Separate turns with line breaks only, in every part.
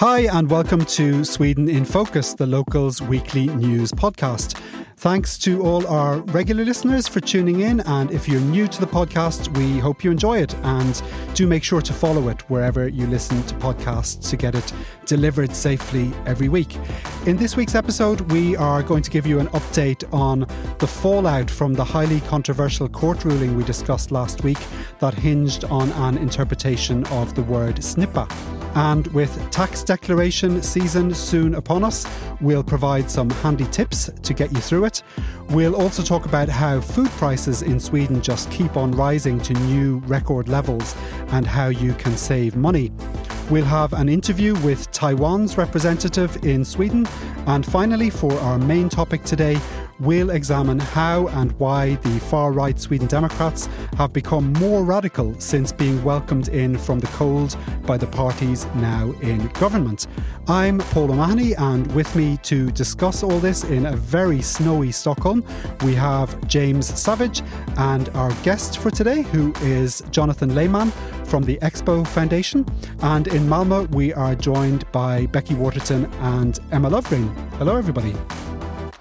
Hi, and welcome to Sweden in Focus, the locals weekly news podcast. Thanks to all our regular listeners for tuning in. And if you're new to the podcast, we hope you enjoy it. And do make sure to follow it wherever you listen to podcasts to get it delivered safely every week. In this week's episode, we are going to give you an update on the fallout from the highly controversial court ruling we discussed last week that hinged on an interpretation of the word snippa. And with tax declaration season soon upon us, we'll provide some handy tips to get you through it. We'll also talk about how food prices in Sweden just keep on rising to new record levels and how you can save money. We'll have an interview with Taiwan's representative in Sweden. And finally, for our main topic today, we'll examine how and why the far right Sweden Democrats have become more radical since being welcomed in from the cold by the parties now in government. I'm Paul O'Mahony, and with me to discuss all this in a very snowy Stockholm, we have James Savage and our guest for today, who is Jonathan Leman from the Expo Foundation. And in Malmo, we are joined by Becky Waterton and Emma Löfgren. Hello, everybody.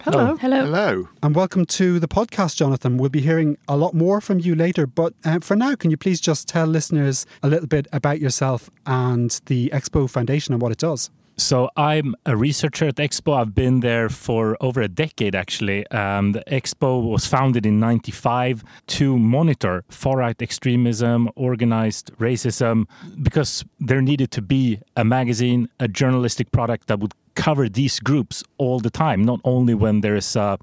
Hello.
Hello.
Hello.
And welcome to the podcast, Jonathan. We'll be hearing a lot more from you later. But uh, for now, can you please just tell listeners a little bit about yourself and the Expo Foundation and what it does?
So I'm a researcher at Expo. I've been there for over a decade, actually. Um, the Expo was founded in '95 to monitor far-right extremism, organized racism, because there needed to be a magazine, a journalistic product that would cover these groups all the time, not only when there is uh,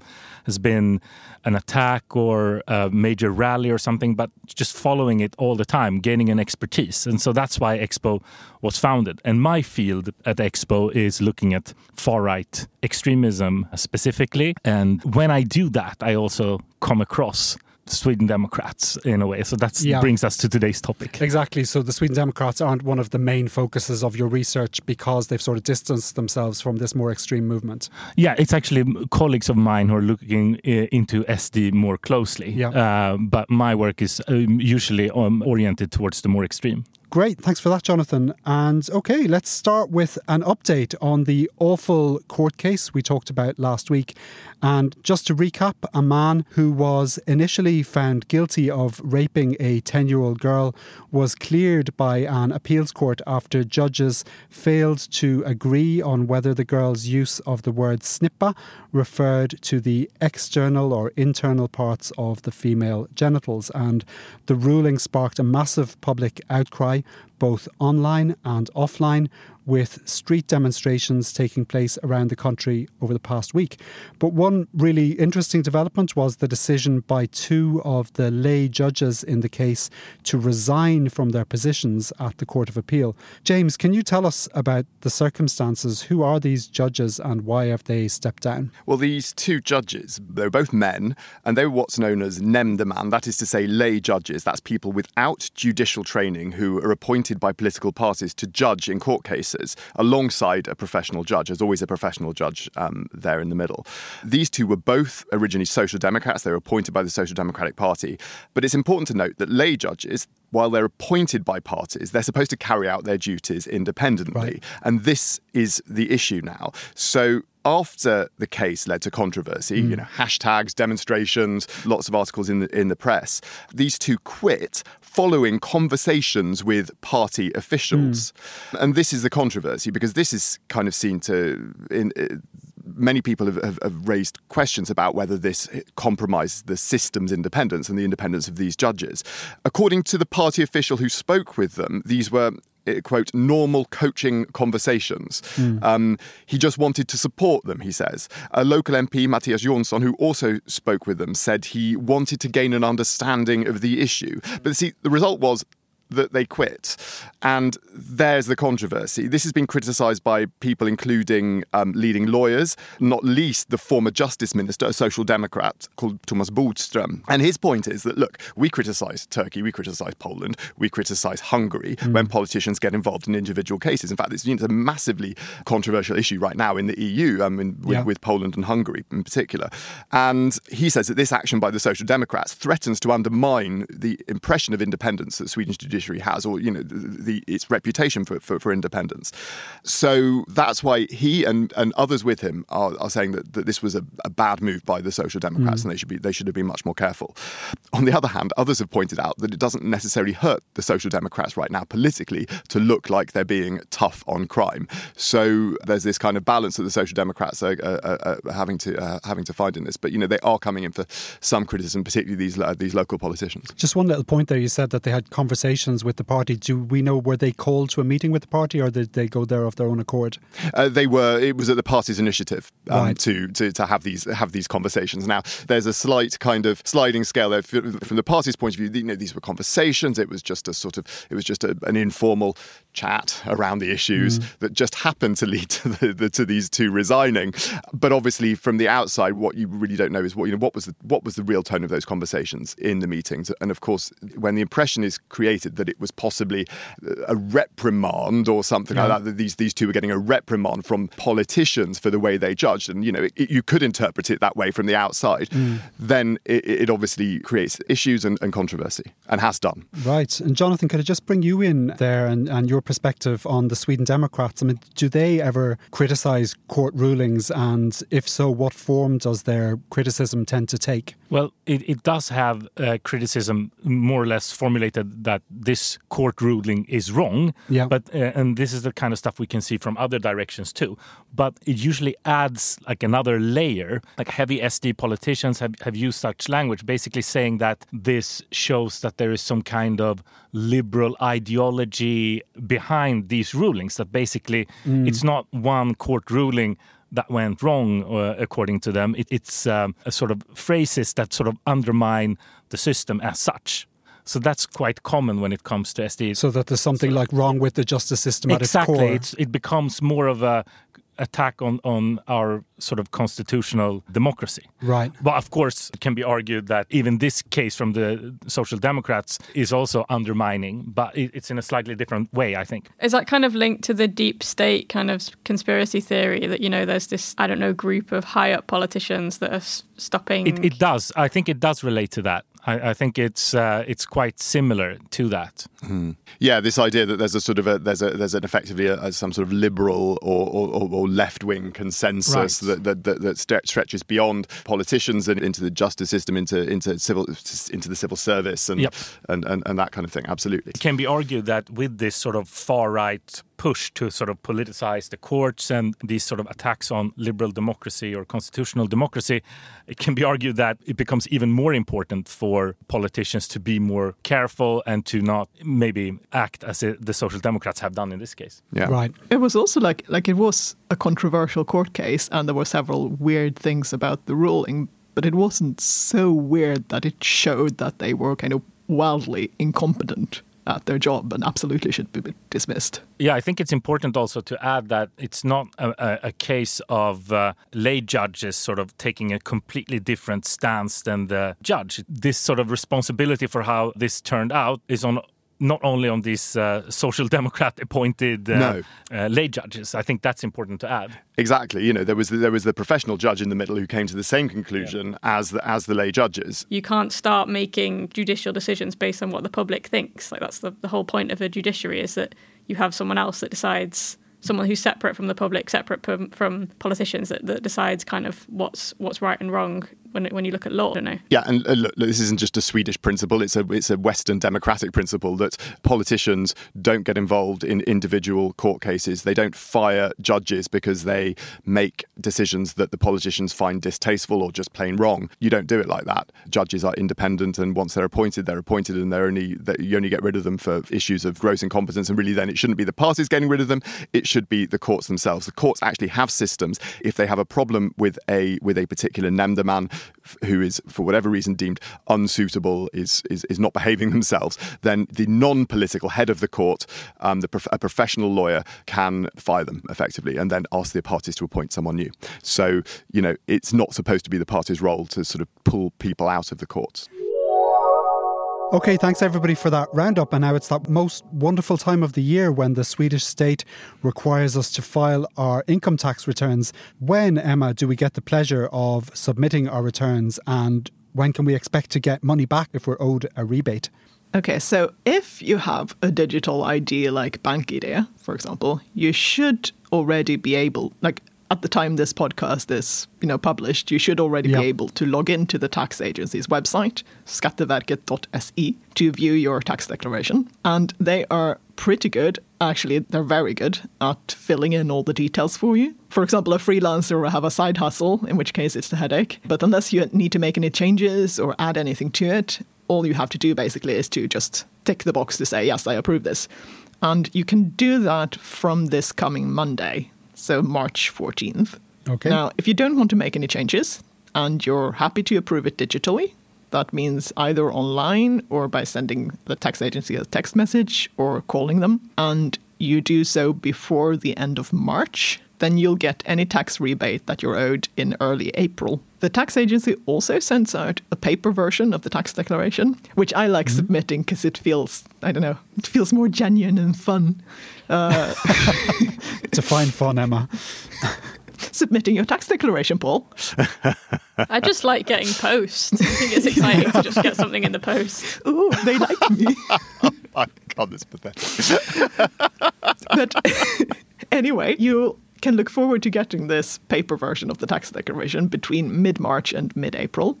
has been an attack or a major rally or something, but just following it all the time, gaining an expertise. And so that's why Expo was founded. And my field at Expo is looking at far right extremism specifically. And when I do that, I also come across Sweden Democrats in a way. So that
Yeah.
brings us to today's topic.
Exactly. So the Sweden Democrats aren't one of the main focuses of your research because they've sort of distanced themselves from this more extreme movement.
Yeah, it's actually colleagues of mine who are looking uh, into SD more closely.
Yeah.
Uh, but my work is um, usually um, oriented towards the more extreme.
Great. Thanks for that, Jonathan. And okay, let's start with an update on the awful court case we talked about last week. And just to recap, a man who was initially found guilty of raping a 10 year old girl was cleared by an appeals court after judges failed to agree on whether the girl's use of the word snippa referred to the external or internal parts of the female genitals. And the ruling sparked a massive public outcry, both online and offline, with street demonstrations taking place around the country over the past week. But one really interesting development was the decision by two of the lay judges in the case to resign from their positions at the Court of Appeal. James, can you tell us about the circumstances? Who are these judges and why have they stepped down?
Well, these two judges, they were both men, and they were what's known as nämndemän, that is to say, lay judges. That's people without judicial training who are appointed by political parties to judge in court cases alongside a professional judge. There's always a professional judge um, there in the middle. These two were both originally Social Democrats. They were appointed by the Social Democratic Party. But it's important to note that lay judges, while they're appointed by parties, they're supposed to carry out their duties independently.
Right.
And this is the issue now. So after the case led to controversy,
Hmm.
you know, hashtags, demonstrations, lots of articles in the in the press, these two quit following conversations with party officials.
Hmm.
And this is the controversy because this is kind of seen to in uh, many people have, have, have raised questions about whether this compromises the system's independence and the independence of these judges. According to the party official who spoke with them, these were quote normal coaching conversations. Um, he just wanted to support them, he says. A local MP, Matthias Jonsson, who also spoke with them, said he wanted to gain an understanding of the issue. But see, the result was that they quit. And there's the controversy. This has been criticised by people, including um, leading lawyers, not least the former Justice Minister, a Social Democrat called Thomas Bodström. And his point is that, look, we criticise Turkey, we criticise Poland, we criticise Hungary when politicians get involved in individual cases. In fact, it's, you know, it's a massively controversial issue right now in the EU, I mean, with,
Yeah.
with Poland and Hungary in particular. And he says that this action by the Social Democrats threatens to undermine the impression of independence that Sweden's judiciary has, or you know, the, the, its reputation for, for, for independence. So that's why he and, and others with him are, are saying that, that this was a, a bad move by the Social Democrats, and they should be they should have been much more careful. On the other hand, others have pointed out that it doesn't necessarily hurt the Social Democrats right now politically to look like they're being tough on crime. So there's this kind of balance that the Social Democrats are, are, are having to uh, having to find in this. But you know, they are coming in for some criticism, particularly these uh, these local politicians.
Just one little point there. You said that they had conversations with the party. Do we know were they called to a meeting with the party, or did they go there of their own accord?
Uh, they were. It was at the party's initiative um,
Right.
to, to to have these have these conversations. Now, there's a slight kind of sliding scale there from the party's point of view. You know, these were conversations. It was just a sort of it was just a, an informal chat around the issues that just happened to lead to the, the, to these two resigning. But obviously, from the outside, what you really don't know is what you know what was the, what was the real tone of those conversations in the meetings. And of course, when the impression is created that it was possibly a reprimand or something like that, that these these two were getting a reprimand from politicians for the way they judged, and you know it, you could interpret it that way from the outside, mm. then it, it obviously creates issues and, and controversy, and has done.
Right. And Jonathan, could I just bring you in there and, and your perspective on the Sweden Democrats? I mean, do they ever criticise court rulings? And if so, what form does their criticism tend to take?
Well, it, it does have uh, criticism more or less formulated that this court ruling is wrong.
Yeah.
But uh, and this is the kind of stuff we can see from other directions too. But it usually adds like another layer. Like heavy SD politicians have, have used such language, basically saying that this shows that there is some kind of liberal ideology behind these rulings. That basically it's not one court ruling that went wrong, uh, according to them. It, it's um, a sort of phrases that sort of undermine the system as such. So that's quite common when it comes to SD.
So that there's something like wrong with the justice system at
exactly,
its core.
it's, it becomes more of a attack on on our sort of constitutional democracy.
Right.
But of course, it can be argued that even this case from the Social Democrats is also undermining, but it's in a slightly different way, I think.
Is that kind of linked to the deep state kind of conspiracy theory that, you know, there's this, I don't know, group of high up politicians that are stopping.
It, it does. I think it does relate to that. I, I think it's uh, it's quite similar to that.
Yeah, this idea that there's a sort of a there's a there's an effectively a, a- some sort of liberal or, or, or left wing consensus
Right.
that that, that, that stre- stretches beyond politicians and into the justice system, into into civil into the civil service and
Yep.
and, and, and that kind of thing. Absolutely.
It can be argued that with this sort of far right push to sort of politicize the courts and these sort of attacks on liberal democracy or constitutional democracy, it can be argued that it becomes even more important for politicians to be more careful and to not maybe act as the Social Democrats have done in this case.
Yeah.
Right.
It was also like like it was a controversial court case, and there were several weird things about the ruling, but it wasn't so weird that it showed that they were kind of wildly incompetent at their job and absolutely should be dismissed.
Yeah, I think it's important also to add that it's not a, a, case of uh, lay judges sort of taking a completely different stance than the judge. This sort of responsibility for how this turned out is on not only on these uh, social democrat appointed uh,
No.
uh, lay judges. I think that's important to add.
Exactly. You know, there was the, there was the professional judge in the middle who came to the same conclusion as the as the lay judges.
you can't start making judicial decisions based on what the public thinks. Like that's the, the whole point of a judiciary is that you have someone else that decides someone who's separate from the public, separate from, from politicians that, that decides kind of what's what's right and wrong when when you look at law. Don't know.
Yeah, and uh, look, this isn't just a Swedish principle; it's a it's a Western democratic principle that politicians don't get involved in individual court cases. They don't fire judges because they make decisions that the politicians find distasteful or just plain wrong. You don't do it like that. Judges are independent, and once they're appointed, they're appointed, and they're only you only get rid of them for issues of gross incompetence. And really, then it shouldn't be the parties getting rid of them; it should be the courts themselves. The courts actually have systems. If they have a problem with a with a particular nämndemän who is, for whatever reason, deemed unsuitable, is is, is not behaving themselves, then the non-political head of the court, um, the prof- a professional lawyer, can fire them effectively, and then ask the parties to appoint someone new. So you know, it's not supposed to be the party's role to sort of pull people out of the courts.
Okay, thanks everybody for that roundup. And now it's that most wonderful time of the year when the Swedish state requires us to file our income tax returns. When, Emma, do we get the pleasure of submitting our returns and when can we expect to get money back if we're owed a rebate?
Okay, so if you have a digital ID like BankID, for example, you should already be able, like at the time this podcast is you know published, you should already yep. be able to log into the tax agency's website, skatteverket.se, to view your tax declaration. And they are pretty good. Actually, they're very good at filling in all the details for you. For example, a freelancer will have a side hustle, in which case it's a headache. But unless you need to make any changes or add anything to it, all you have to do basically is to just tick the box to say, yes, I approve this. And you can do that from this coming Monday so March 14th.
Okay.
Now, if you don't want to make any changes and you're happy to approve it digitally, that means either online or by sending the tax agency a text message or calling them, and you do so before the end of March, then you'll get any tax rebate that you're owed in early April. The tax agency also sends out a paper version of the tax declaration, which I like mm-hmm. submitting because it feels, I don't know, it feels more genuine and fun. Uh,
it's a fine fun, Emma.
submitting your tax declaration, Paul.
I just like getting post. I think it's exciting to just get something in the post.
Oh, they like me.
oh my God, this pathetic.
but anyway, you can look forward to getting this paper version of the tax declaration between mid March and mid April.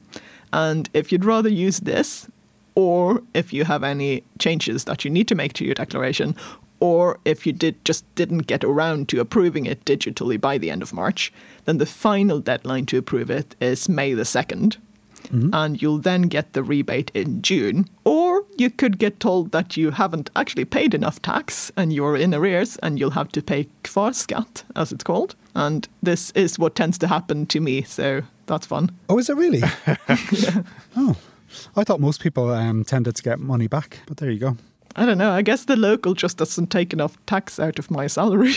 And if you'd rather use this, or if you have any changes that you need to make to your declaration, or if you did just didn't get around to approving it digitally by the end of March, then the final deadline to approve it is May the 2nd mm-hmm. and you'll then get the rebate in June. Or you could get told that you haven't actually paid enough tax and you're in arrears and you'll have to pay kvarskatt, as it's called. And this is what tends to happen to me, so that's fun.
Oh, is it really? yeah. Oh, I thought most people um, tended to get money back, but there you go.
I don't know. I guess the local just doesn't take enough tax out of my salary.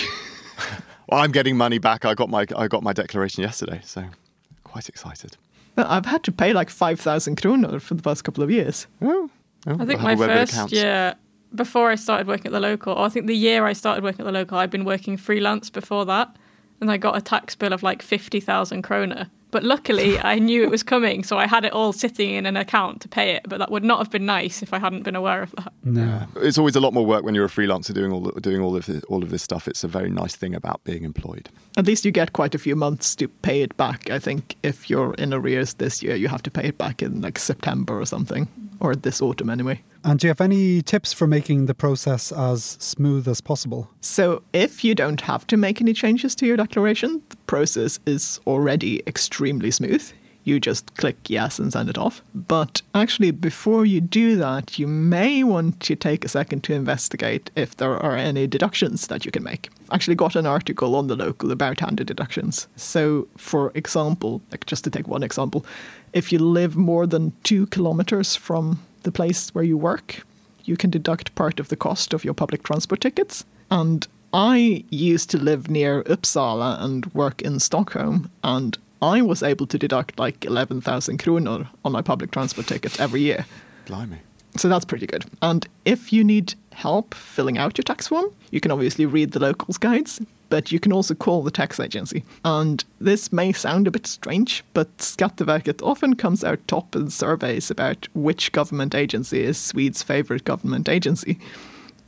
well, I'm getting money back. I got my I got my declaration yesterday, so quite excited.
I've had to pay like 5,000 kroner for the past couple of years.
Oh,
oh I think my first year, before I started working at the local, or I think the year I started working at the local, I'd been working freelance before that. And I got a tax bill of like 50,000 kroner. But luckily, I knew it was coming, so I had it all sitting in an account to pay it. But that would not have been nice if I hadn't been aware of that.
No,
it's always a lot more work when you're a freelancer doing all doing all of this, all of this stuff. It's a very nice thing about being employed.
At least you get quite a few months to pay it back. I think if you're in arrears this year, you have to pay it back in like September or something, or this autumn anyway.
And do you have any tips for making the process as smooth as possible?
So, if you don't have to make any changes to your declaration, the process is already extremely smooth. You just click yes and send it off. But actually, before you do that, you may want to take a second to investigate if there are any deductions that you can make. Actually got an article on the local about handed deductions. So, for example, like just to take one example, if you live more than two kilometers from the place where you work, you can deduct part of the cost of your public transport tickets. And I used to live near Uppsala and work in Stockholm, and I was able to deduct like 11,000 kronor on my public transport tickets every year.
Blimey.
So that's pretty good. And if you need help filling out your tax form, you can obviously read the locals guides, but you can also call the tax agency. And this may sound a bit strange, but Skatteverket often comes out top in surveys about which government agency is Swede's favorite government agency.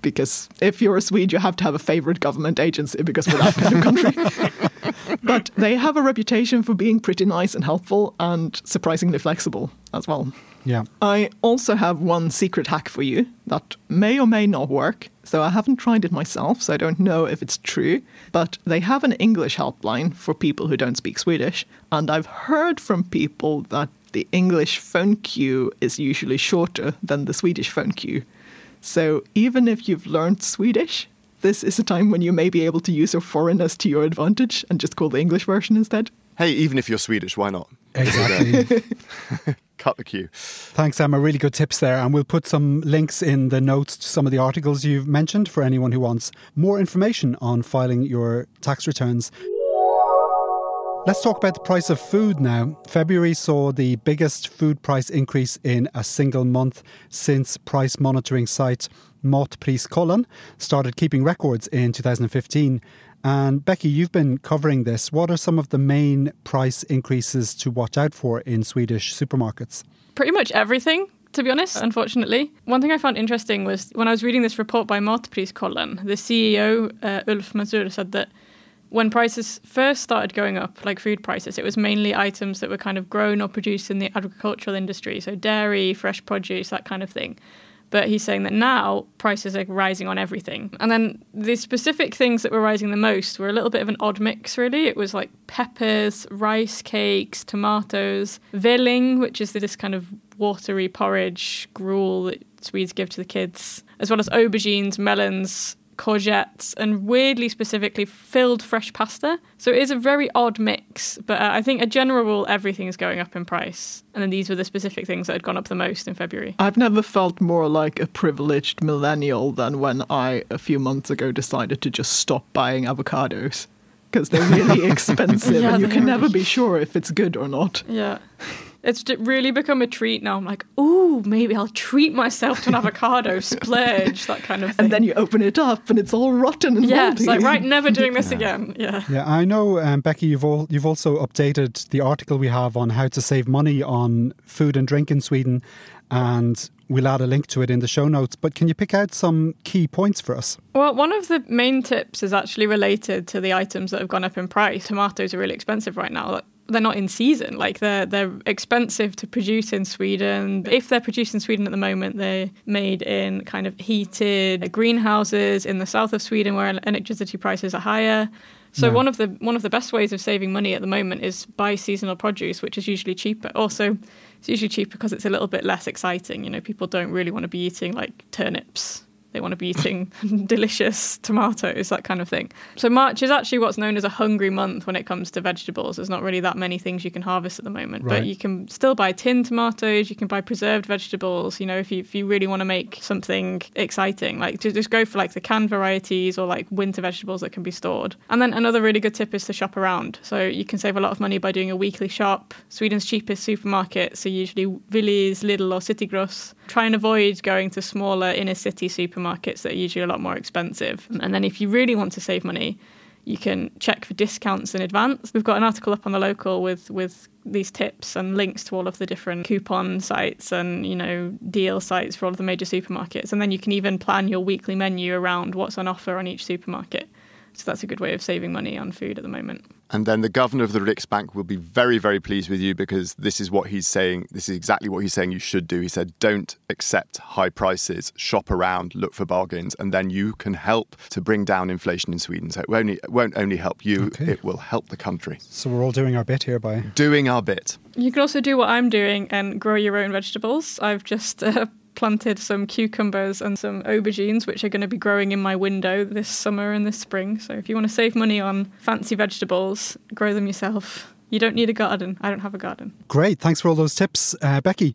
Because if you're a Swede, you have to have a favorite government agency because we're that kind of country. but they have a reputation for being pretty nice and helpful and surprisingly flexible as well.
Yeah.
I also have one secret hack for you that may or may not work. So I haven't tried it myself, so I don't know if it's true. But they have an English helpline for people who don't speak Swedish. And I've heard from people that the English phone queue is usually shorter than the Swedish phone queue. So even if you've learned Swedish, this is a time when you may be able to use your foreignness to your advantage and just call the English version instead.
Hey, even if you're Swedish, why not?
Exactly.
Cut the queue.
Thanks, Emma. Really good tips there. And we'll put some links in the notes to some of the articles you've mentioned for anyone who wants more information on filing your tax returns. Let's talk about the price of food now. February saw the biggest food price increase in a single month since price monitoring site Matpriskollen started keeping records in 2015. And Becky, you've been covering this. What are some of the main price increases to watch out for in Swedish supermarkets?
Pretty much everything to be honest, unfortunately. One thing I found interesting was when I was reading this report by Matpriskollen, the CEO, uh, Ulf Mazur, said that when prices first started going up, like food prices, it was mainly items that were kind of grown or produced in the agricultural industry, so dairy, fresh produce, that kind of thing. But he's saying that now prices are rising on everything. And then the specific things that were rising the most were a little bit of an odd mix, really. It was like peppers, rice cakes, tomatoes, villing, which is this kind of watery porridge gruel that Swedes give to the kids, as well as aubergines, melons, courgettes, and weirdly specifically filled fresh pasta. So it is a very odd mix, but uh, I think a general rule everything is going up in price. And then these were the specific things that had gone up the most in February.
I've never felt more like a privileged millennial than when I, a few months ago, decided to just stop buying avocados because they're really expensive yeah, and you can never be sure if it's good or not.
Yeah. It's really become a treat now. I'm like, oh, maybe I'll treat myself to an avocado, splurge, that kind of thing.
And then you open it up and it's all rotten and
yeah,
moldy.
it's like right, never doing this yeah. again. Yeah,
yeah. I know, um, Becky. You've all, you've also updated the article we have on how to save money on food and drink in Sweden, and we'll add a link to it in the show notes. But can you pick out some key points for us?
Well, one of the main tips is actually related to the items that have gone up in price. Tomatoes are really expensive right now they're not in season. Like they're they're expensive to produce in Sweden. If they're produced in Sweden at the moment, they're made in kind of heated greenhouses in the south of Sweden where electricity prices are higher. So one of the one of the best ways of saving money at the moment is buy seasonal produce, which is usually cheaper. Also, it's usually cheaper because it's a little bit less exciting. You know, people don't really want to be eating like turnips they want to be eating delicious tomatoes, that kind of thing. So March is actually what's known as a hungry month when it comes to vegetables. There's not really that many things you can harvest at the moment, right. but you can still buy tinned tomatoes. You can buy preserved vegetables. You know, if you if you really want to make something exciting, like to just go for like the canned varieties or like winter vegetables that can be stored. And then another really good tip is to shop around. So you can save a lot of money by doing a weekly shop. Sweden's cheapest supermarkets are usually Willys, Lidl, or City Gross. Try and avoid going to smaller inner city supermarkets supermarkets that are usually a lot more expensive. And then if you really want to save money, you can check for discounts in advance. We've got an article up on the local with with these tips and links to all of the different coupon sites and you know deal sites for all of the major supermarkets. And then you can even plan your weekly menu around what's on offer on each supermarket. So that's a good way of saving money on food at the moment.
And then the governor of the Riksbank will be very, very pleased with you because this is what he's saying. This is exactly what he's saying you should do. He said, don't accept high prices, shop around, look for bargains, and then you can help to bring down inflation in Sweden. So it won't only, it won't only help you, okay. it will help the country.
So we're all doing our bit here by
doing our bit.
You can also do what I'm doing and grow your own vegetables. I've just uh, planted some cucumbers and some aubergines, which are going to be growing in my window this summer and this spring. So if you want to save money on fancy vegetables, grow them yourself. You don't need a garden. I don't have a garden.
Great. Thanks for all those tips, uh, Becky.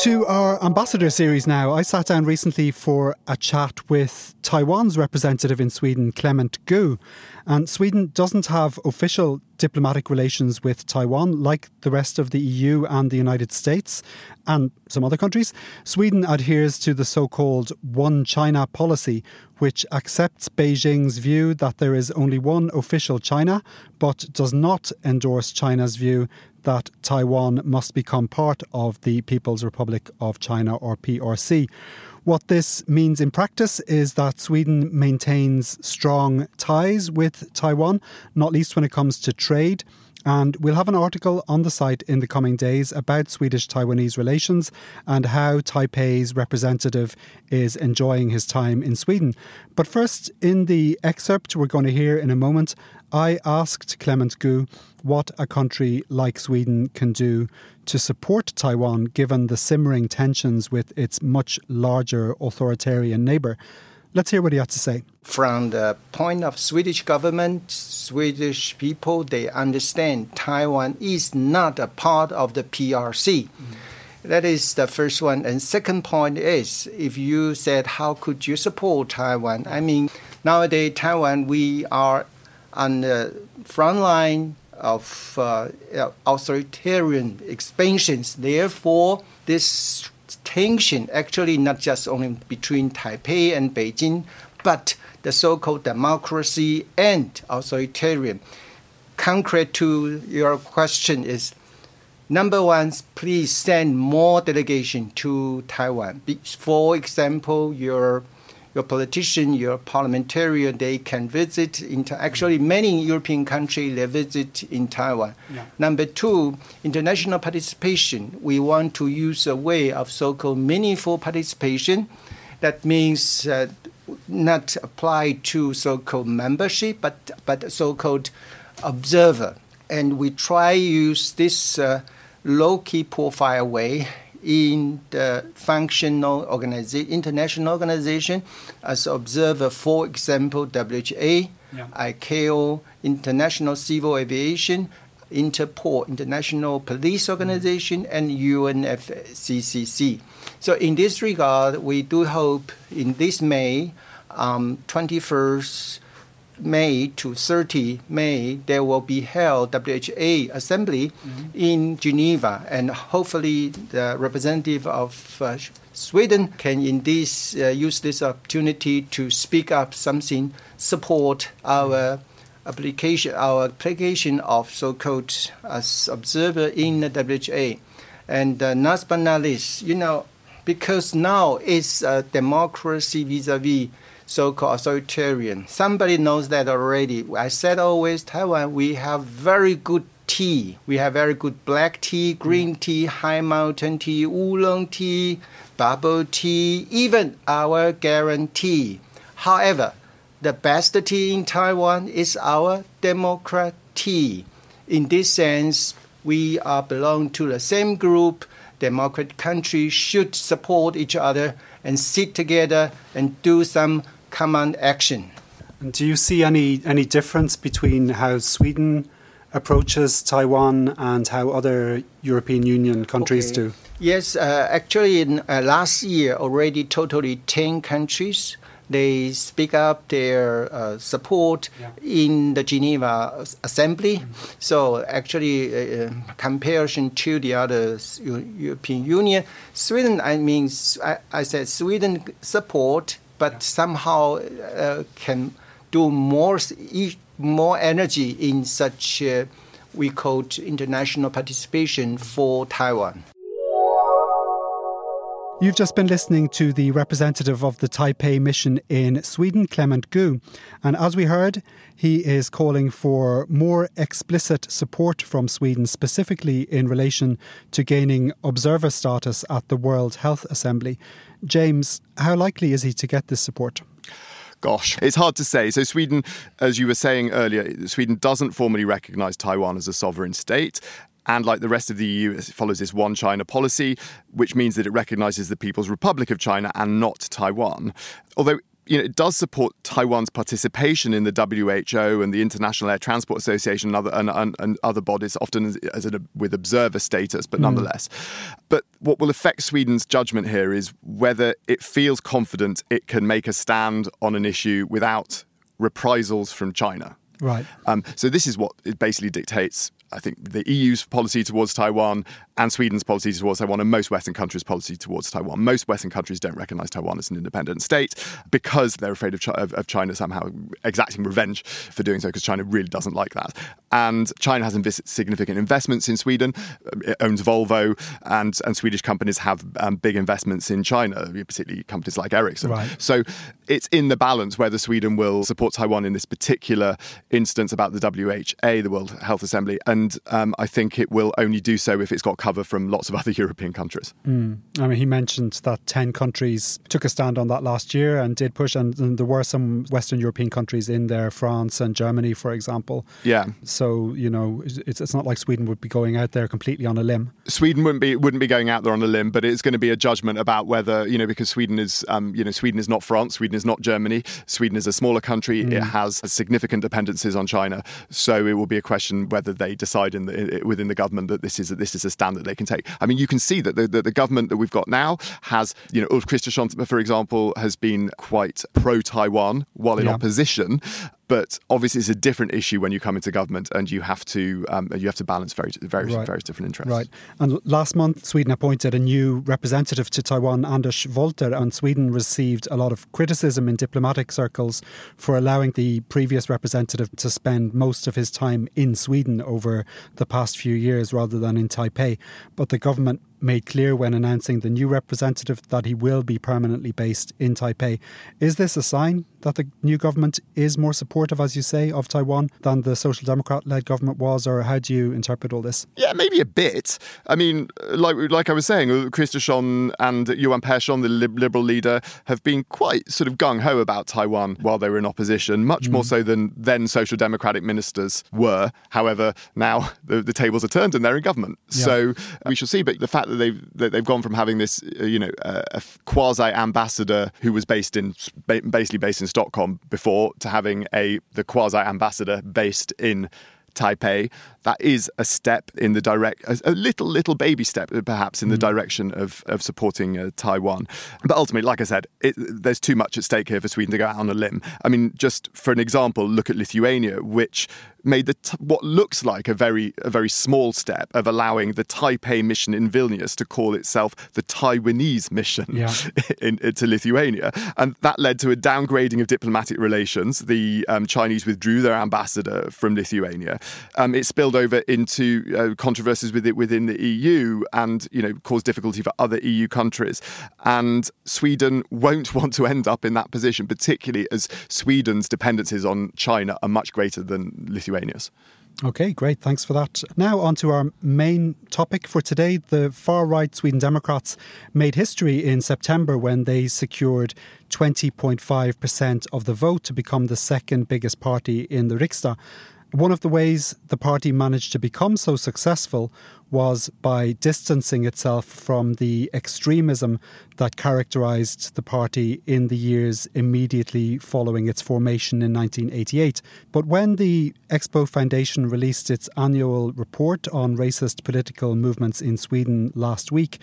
To our ambassador series now, I sat down recently for a chat with Taiwan's representative in Sweden, Klement Gu. And Sweden doesn't have official diplomatic relations with Taiwan like the rest of the EU and the United States and some other countries. Sweden adheres to the so called One China policy, which accepts Beijing's view that there is only one official China, but does not endorse China's view that Taiwan must become part of the People's Republic of China or PRC. What this means in practice is that Sweden maintains strong ties with Taiwan, not least when it comes to trade. And we'll have an article on the site in the coming days about Swedish Taiwanese relations and how Taipei's representative is enjoying his time in Sweden. But first, in the excerpt we're going to hear in a moment, I asked Klement Gu what a country like Sweden can do to support Taiwan given the simmering tensions with its much larger authoritarian neighbour. Let's hear what he had to say.
From the point of Swedish government, Swedish people, they understand Taiwan is not a part of the PRC. Mm. That is the first one. And second point is, if you said, how could you support Taiwan? I mean, nowadays, Taiwan, we are on the front line of uh, authoritarian expansions. Therefore, this tension actually not just only between Taipei and Beijing, but the so-called democracy and authoritarian. Concrete to your question is number one, please send more delegation to Taiwan. For example, your your politician, your parliamentarian, they can visit. Into, actually, many European countries they visit in Taiwan. Yeah. Number two, international participation. We want to use a way of so-called meaningful participation. That means uh, not apply to so-called membership, but but so-called observer. And we try use this uh, low-key profile way in the functional organization, international organization as observer, for example, WHA, yeah. ICAO, International Civil Aviation, Interpol, International Police Organization, mm. and UNFCCC. So, in this regard, we do hope in this May, um, 21st May to 30 May, there will be held WHA assembly mm-hmm. in Geneva, and hopefully the representative of uh, Sweden can indeed uh, use this opportunity to speak up something, support our application, our application of so-called as observer in the WHA. And uh, last but not least, you know, because now it's a democracy vis-a-vis so-called authoritarian. Somebody knows that already. I said always Taiwan we have very good tea. We have very good black tea, green mm. tea, high mountain tea, oolong tea, bubble tea, even our guarantee. However, the best tea in Taiwan is our democrat tea. In this sense, we are belong to the same group. Democratic countries should support each other and sit together and do some common action.
And do you see any any difference between how Sweden approaches Taiwan and how other European Union countries okay. do?
Yes, uh, actually, in uh, last year already, totally ten countries they speak up their uh, support yeah. in the Geneva Assembly. Mm-hmm. So actually, uh, uh comparison to the other European Union, Sweden, I mean, I, I said Sweden support but yeah. somehow uh, can do more more energy in such uh, we call international participation for Taiwan.
You've just been listening to the representative of the Taipei mission in Sweden, Klement Gu. And as we heard, he is calling for more explicit support from Sweden, specifically in relation to gaining observer status at the World Health Assembly. James, how likely is he to get this support?
Gosh, it's hard to say. So, Sweden, as you were saying earlier, Sweden doesn't formally recognize Taiwan as a sovereign state. And like the rest of the EU, it follows this one China policy, which means that it recognizes the People's Republic of China and not Taiwan. Although you know, it does support Taiwan's participation in the WHO and the International Air Transport Association and other, and, and, and other bodies, often as, as a, with observer status, but mm. nonetheless. But what will affect Sweden's judgment here is whether it feels confident it can make a stand on an issue without reprisals from China.
Right.
Um, so this is what it basically dictates I think the EU's policy towards Taiwan and Sweden's policy towards Taiwan and most Western countries' policy towards Taiwan. Most Western countries don't recognize Taiwan as an independent state because they're afraid of, of, of China somehow exacting revenge for doing so because China really doesn't like that. And China has inv- significant investments in Sweden. It owns Volvo, and, and Swedish companies have um, big investments in China, particularly companies like Ericsson.
Right.
So it's in the balance whether Sweden will support Taiwan in this particular instance about the WHA, the World Health Assembly, and um, I think it will only do so if it's got cover from lots of other European countries.
Mm. I mean, he mentioned that 10 countries took a stand on that last year and did push, and, and, there were some Western European countries in there, France and Germany, for example.
Yeah.
So, you know, it's, it's not like Sweden would be going out there completely on a limb.
Sweden wouldn't be wouldn't be going out there on a limb, but it's going to be a judgment about whether, you know, because Sweden is, um, you know, Sweden is not France, Sweden is not Germany, Sweden is a smaller country, mm. it has significant dependencies on China. So it will be a question whether they decide in the, within the government that this is this is a stand that they can take. I mean, you can see that the, the, the government that we've got now has, you know, Ulf Kristersson, for example, has been quite pro Taiwan while in yeah. opposition. But obviously, it's a different issue when you come into government, and you have to um, you have to balance very, very right. various different interests.
Right. And last month, Sweden appointed a new representative to Taiwan, Anders Wolter, and Sweden received a lot of criticism in diplomatic circles for allowing the previous representative to spend most of his time in Sweden over the past few years rather than in Taipei. But the government made clear when announcing the new representative that he will be permanently based in Taipei. Is this a sign that the new government is more supportive, as you say, of Taiwan than the Social Democrat led government was, or how do you interpret all this?
Yeah, maybe a bit. I mean, like like I was saying, Kristersson and Johan Pehrson, the Liberal leader, have been quite sort of gung ho about Taiwan while they were in opposition, much mm. more so than then Social Democratic ministers were. However, now the, the tables are turned and they're in government. Yeah. So we shall see. But the fact that they've that they've gone from having this, uh, you know, uh, a quasi ambassador who was based in basically based in Stockholm before to having a the quasi ambassador based in Taipei that is a step in the direct, a, little, little baby step perhaps in the mm. direction of, of supporting uh, Taiwan. But ultimately, like I said, it, there's too much at stake here for Sweden to go out on a limb. I mean, just for an example, look at Lithuania, which made the t- what looks like a very a very small step of allowing the Taipei mission in Vilnius to call itself the Taiwanese mission yeah. in, into Lithuania, and that led to a downgrading of diplomatic relations. The um, Chinese withdrew their ambassador from Lithuania. Um, it spilled over into uh, controversies with it within the EU and you know cause difficulty for other EU countries. And Sweden won't want to end up in that position, particularly as Sweden's dependencies on China are much greater than
Okay, great. Thanks for that. Now, on to our main topic for today. The far right Sweden Democrats made history in September when they secured 20.5% of the vote to become the second biggest party in the Riksdag. One of the ways the party managed to become so successful was by distancing itself from the extremism that characterized the party in the years immediately following its formation in 1988. But when the Expo Foundation released its annual report on racist political movements in Sweden last week,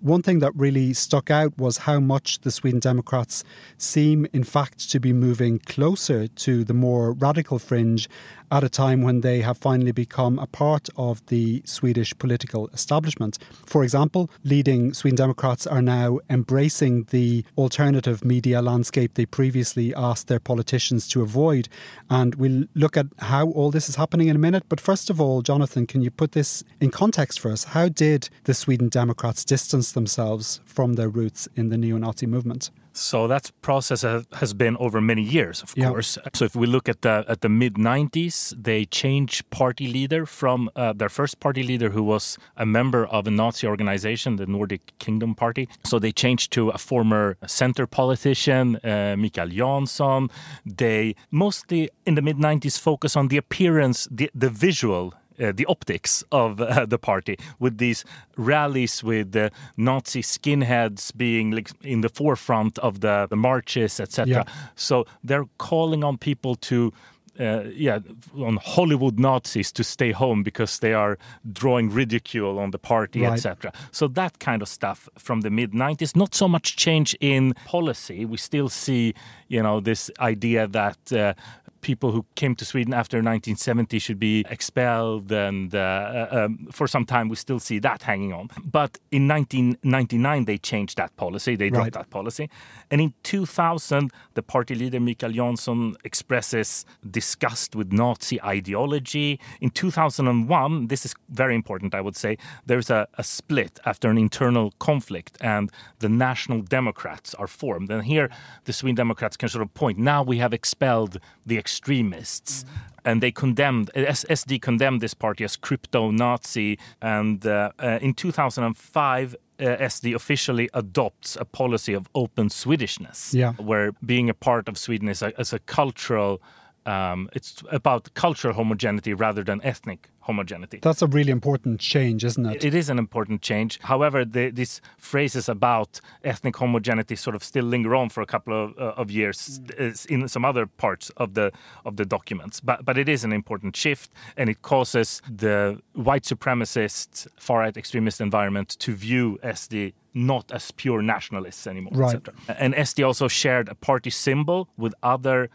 one thing that really stuck out was how much the Sweden Democrats seem, in fact, to be moving closer to the more radical fringe at a time when they have finally become a part of the Swedish political establishment. For example, leading Sweden Democrats are now embracing the alternative media landscape they previously asked their politicians to avoid. And we'll look at how all this is happening in a minute. But first of all, Jonathan, can you put this in context for us? How did the Sweden Democrats distance themselves from their roots in the neo Nazi movement?
So that process has been over many years, of yeah. course. So if we look at the at the mid '90s, they changed party leader from uh, their first party leader, who was a member of a Nazi organization, the Nordic Kingdom Party. So they changed to a former center politician, uh, Mikael Jansson. They mostly in the mid '90s focus on the appearance, the the visual uh, the optics of uh, the party with these rallies with the Nazi skinheads being like in the forefront of the, the marches, etc. Yeah. So they're calling on people to. Uh, yeah, on Hollywood Nazis to stay home because they are drawing ridicule on the party, right. etc. So that kind of stuff from the mid '90s. Not so much change in policy. We still see, you know, this idea that uh, people who came to Sweden after 1970 should be expelled, and uh, uh, um, for some time we still see that hanging on. But in 1999 they changed that policy, they dropped right. that policy, and in 2000 the party leader Mikael Jansson expresses disgust with Nazi ideology. In 2001, this is very important, I would say, there's a, a split after an internal conflict, and the National Democrats are formed, and here the Sweden Democrats can sort of point. Now we have expelled the extremists. And they condemned, SD condemned this party as crypto Nazi. And uh, uh, in 2005, uh, SD officially adopts a policy of open Swedishness,
yeah.
where being a part of Sweden is a, is a cultural um, it's about cultural homogeneity rather than ethnic homogeneity.
That's a really important change, isn't it?
It is an important change. However, the, these phrases about ethnic homogeneity sort of still linger on for a couple of, uh, of years mm. in some other parts of the of the documents. But but it is an important shift, and it causes the white supremacist, far right extremist environment to view SD not as pure nationalists anymore.
Right.
And SD also shared a party symbol with other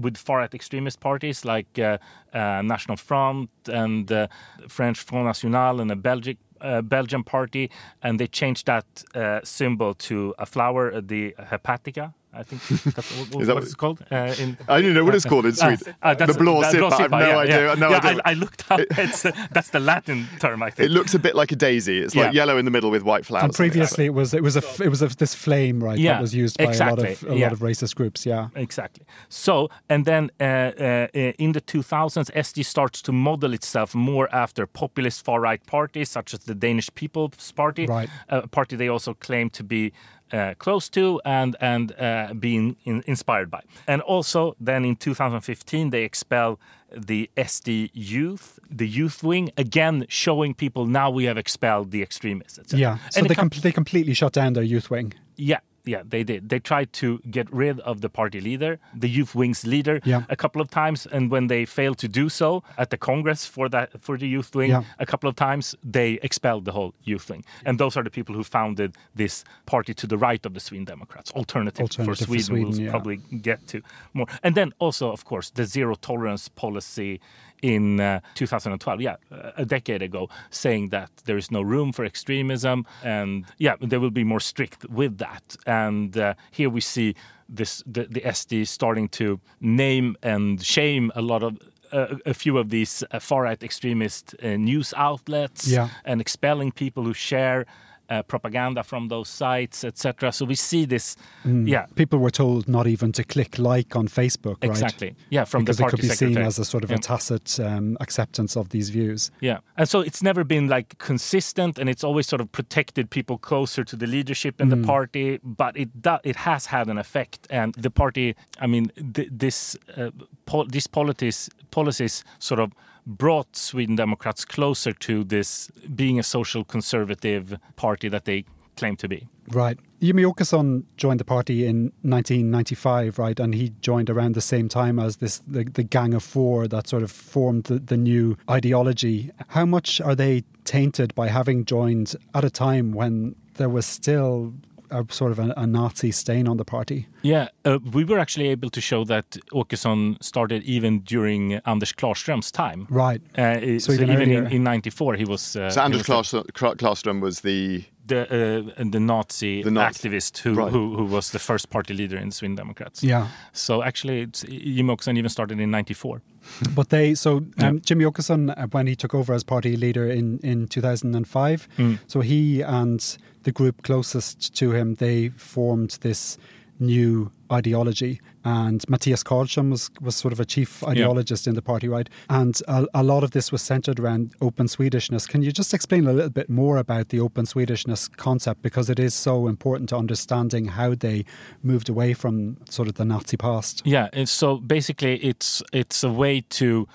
with far right extremist parties like uh, uh, National Front and uh, French Front National and the Belgic uh, Belgian party, and they changed that uh, symbol to a flower, uh, the hepatica, I think that's what, what, that what it's called. Uh, in,
I don't know what it's called in Sweden. Uh, uh, the blåsippa. I have no
yeah,
idea.
Yeah.
No
yeah,
idea.
I, I, looked up. It's, uh, that's the Latin term, I think.
It looks a bit like a daisy. It's like yellow in the middle with white flowers.
And previously, it was it was a it was a, this flame, right?
Yeah,
that was used by exactly. a lot of a lot of racist groups. Yeah,
exactly. So, and then uh, uh, in the 2000s, SD starts to model itself more after populist far right parties such as the Danish People's Party,
right.
a party they also claim to be uh, close to and and uh, being in, inspired by. And also, then in 2015, they expel the SD youth, the youth wing, again showing people now we have expelled the extremists. Etc.
Yeah, so they, com- they completely shut down their youth wing.
Yeah, yeah, they did. They tried to get rid of the party leader, the youth wing's leader,
yeah.
a couple of times, and when they failed to do so at the Congress for that for the youth wing,
yeah.
a couple of times they expelled the whole youth wing. And those are the people who founded this party to the right of the Sweden Democrats, Alternative,
Alternative
for Sweden.
For Sweden
we'll
yeah.
probably get to more. And then also, of course, the zero tolerance policy in uh, 2012, yeah, a decade ago, saying that there is no room for extremism, and yeah, they will be more strict with that. And uh, here we see this the, the SD starting to name and shame a lot of uh, a few of these uh, far right extremist uh, news outlets
yeah.
and expelling people who share uh, propaganda from those sites, etc. So we see this.
Mm.
Yeah,
people were told not even to click like on Facebook, right?
Exactly. Yeah, from
because
the
it could be
secretary.
seen as a sort of yeah. a tacit um, acceptance of these views.
Yeah, and so it's never been like consistent, and it's always sort of protected people closer to the leadership in mm. the party. But it do, it has had an effect, and the party. I mean, th- this uh, pol- these policies policies sort of brought Sweden Democrats closer to this being a social conservative party that they claim to be.
Right. Jimmie Åkesson joined the party in 1995, right? And he joined around the same time as this the, the Gang of Four that sort of formed the, the new ideology. How much are they tainted by having joined at a time when there was still a sort of a, a, Nazi stain on the party.
Yeah, uh, we were actually able to show that Åkesson started even during Anders Klarström's time.
Right.
Uh, so, so even, even in, in, '94, he was.
Uh, so Anders Klarström was the
the uh, the Nazi the Nazi. activist who, right. who, who was the first party leader in the Sweden Democrats.
Yeah.
So actually, Jimmie Åkesson even started in '94.
But they so um, yeah. Jimmie Åkesson uh, when he took over as party leader in in 2005. Mm. So he and the group closest to him they formed this new ideology. And Mattias Karlsson was, was sort of a chief ideologist yeah. in the party, right? And a, a, lot of this was centered around open Swedishness. Can you just explain a little bit more about the open Swedishness concept? Because it is so important to understanding how they moved away from sort of the Nazi past.
Yeah. So basically, it's it's a way to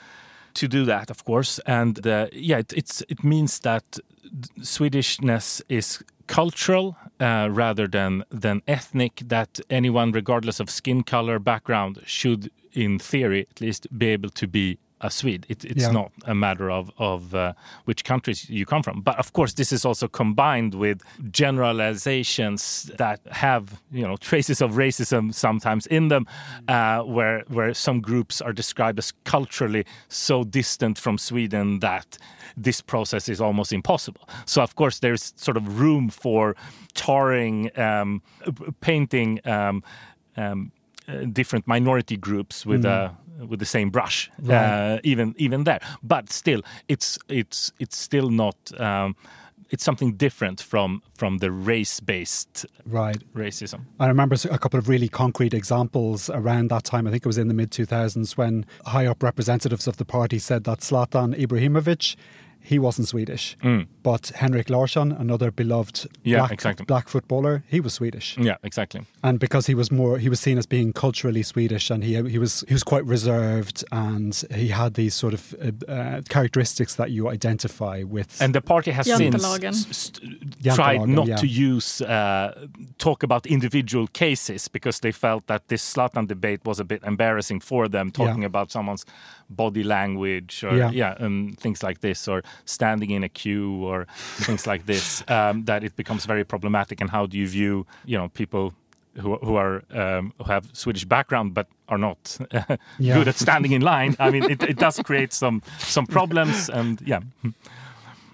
to do that, of course. And uh, yeah, it, it's it means that Swedishness is cultural uh, rather than than ethnic that anyone regardless of skin color background should in theory at least be able to be a Swede. It, it's yeah. not a matter of of uh, which countries you come from. But of course, this is also combined with generalizations that have you know traces of racism sometimes in them, uh, where where some groups are described as culturally so distant from Sweden that this process is almost impossible. So of course, there's sort of room for tarring, um, painting. Um, um, uh, different minority groups with mm. a with the same brush, right. uh, even even there. But still, it's it's it's still not. Um, it's something different from from the race-based
right
racism.
I remember a couple of really concrete examples around that time. I think it was in the mid 2000s when high up representatives of the party said that Zlatan Ibrahimovic he wasn't Swedish. Mm. But Henrik Larsson, another beloved
yeah,
black,
exactly.
black footballer, he was Swedish.
Yeah, exactly.
And because he was more, he was seen as being culturally Swedish, and he he was he was quite reserved, and he had these sort of uh, uh characteristics that you identify with.
And the party has since tried not yeah. to use uh, talk about individual cases because they felt that this Zlatan debate was a bit embarrassing for them, talking yeah. about someone's body language or yeah, yeah um, things like this or standing in a queue or things like this um, that it becomes very problematic and how do you view you know people who, who are um, who have Swedish background but are not yeah. good at standing in line. I mean, it, it does create some some problems, and yeah.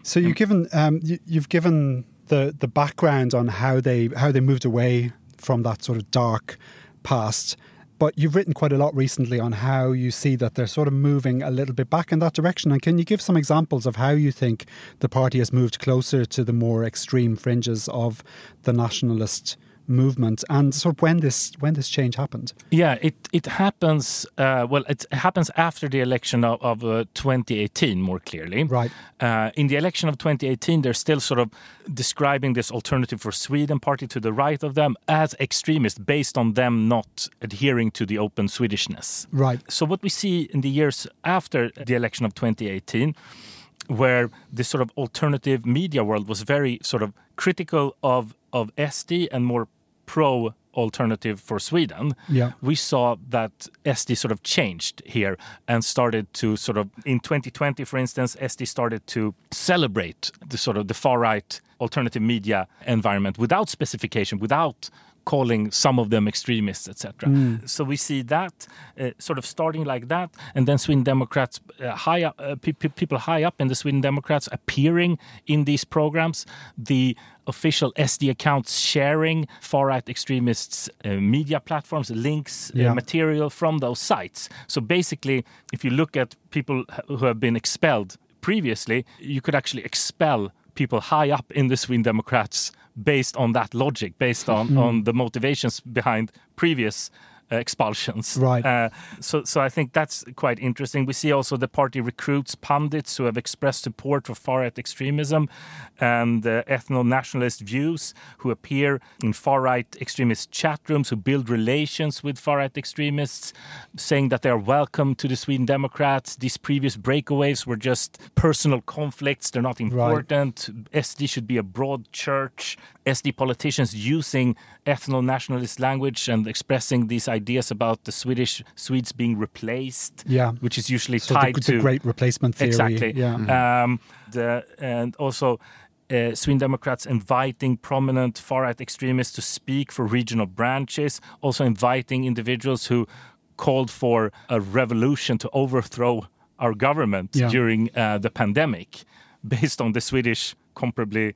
So you've given um, you, you've given the the background on how they how they moved away from that sort of dark past. But you've written quite a lot recently on how you see that they're sort of moving a little bit back in that direction. And can you give some examples of how you think the party has moved closer to the more extreme fringes of the nationalist movement and sort of when this when this change happened?
Yeah it it happens uh, well it happens after the election of, of uh, 2018 more clearly.
Right.
Uh, in the election of 2018 they're still sort of describing this alternative for sweden party to the right of them as extremist based on them not adhering to the open swedishness.
Right.
So what we see in the years after the election of 2018 where this sort of alternative media world was very sort of critical of of SD and more pro alternative for Sweden,
yeah.
we saw that SD sort of changed here and started to sort of in 2020, for instance, SD started to celebrate the sort of the far right alternative media environment without specification, without calling some of them extremists, etc. Mm. So we see that uh, sort of starting like that, and then Sweden Democrats, uh, high up, uh, pe people high up in the Sweden Democrats appearing in these programs. The official SD accounts sharing far right extremists' uh, media platforms, links, uh, material from those sites. So basically, if you look at people who have been expelled previously, you could actually expel people high up in the Sweden Democrats based on that logic, based on, mm. on the motivations behind previous expulsions.
Right. Uh,
so, so I think that's quite interesting. We see also the party recruits pundits who have expressed support for far right extremism and uh, ethno nationalist views who appear in far right extremist chat rooms, who build relations with far right extremists, saying that they are welcome to the Sweden Democrats. These previous breakaways were just personal conflicts, they're not important. Right. SD should be a broad church. SD politicians using ethno nationalist language and expressing these ideas ideas about the Swedish Swedes being replaced,
yeah,
which is usually so tied
the,
to
the great replacement theory.
Exactly.
Yeah.
Um, the, and also uh, Sweden Democrats inviting prominent far right extremists to speak for regional branches, also inviting individuals who called for a revolution to overthrow our government yeah. during uh, the pandemic based on the Swedish comparably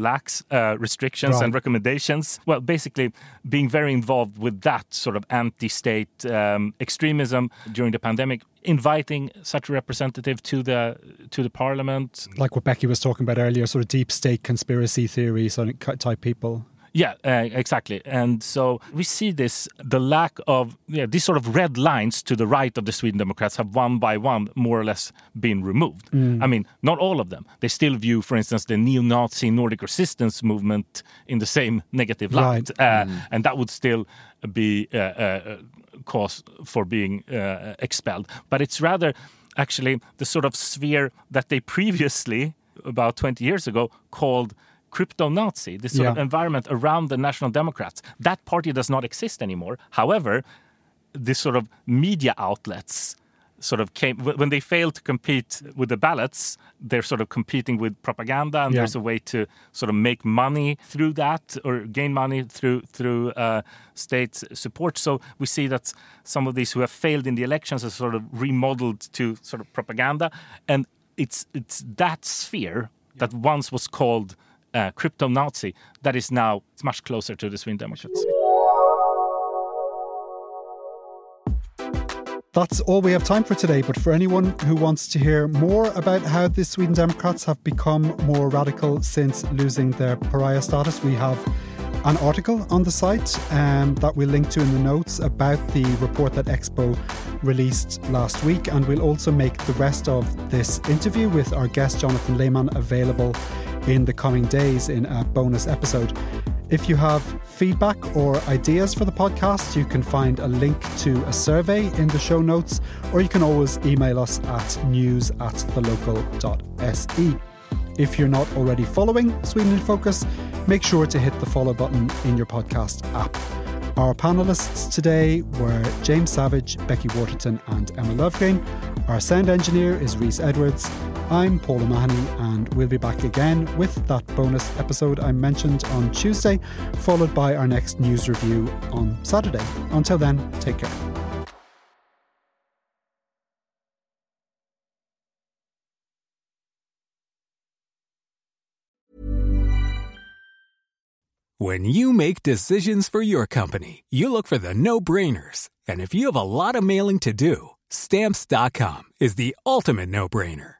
lax uh, restrictions right. and recommendations. Well, basically, being very involved with that sort of anti state um, extremism during the pandemic, inviting such a representative to the to the parliament.
Like what Becky was talking about earlier, sort of deep state conspiracy theories type people.
Yeah, uh, exactly. And so we see this the lack of yeah, these sort of red lines to the right of the Sweden Democrats have one by one more or less been removed. Mm. I mean, not all of them. They still view, for instance, the neo Nazi Nordic resistance movement in the same negative light. Right. Uh, mm. And that would still be uh, uh cause for being uh, expelled. But it's rather actually the sort of sphere that they previously, about 20 years ago, called crypto Nazi, this sort yeah. of environment around the National Democrats. That party does not exist anymore. However, this sort of media outlets sort of came when they failed to compete with the ballots they're sort of competing with propaganda and yeah. there's a way to sort of make money through that or gain money through through uh, state support so we see that some of these who have failed in the elections are sort of remodeled to sort of propaganda and it's it's that sphere that once was called uh, crypto Nazi that is now much closer to the Sweden Democrats.
That's all we have time for today, but for anyone who wants to hear more about how the Sweden Democrats have become more radical since losing their pariah status, we have an article on the site um, that we'll link to in the notes about the report that Expo released last week. And we'll also make the rest of this interview with our guest, Jonathan Leman, available in the coming days in a bonus episode. If you have feedback or ideas for the podcast, you can find a link to a survey in the show notes, or you can always email us at news at thelocal.se. If you're not already following Sweden in Focus, make sure to hit the follow button in your podcast app. Our panelists today were James Savage, Becky Waterton, and Emma Löfgren. Our sound engineer is Reese Edwards. I'm Paul O'Mahony, and we'll be back again with that bonus episode I mentioned on Tuesday, followed by our next news review on Saturday. Until then, take care.
When you make decisions for your company, you look for the no brainers. And if you have a lot of mailing to do, stamps.com is the ultimate no brainer.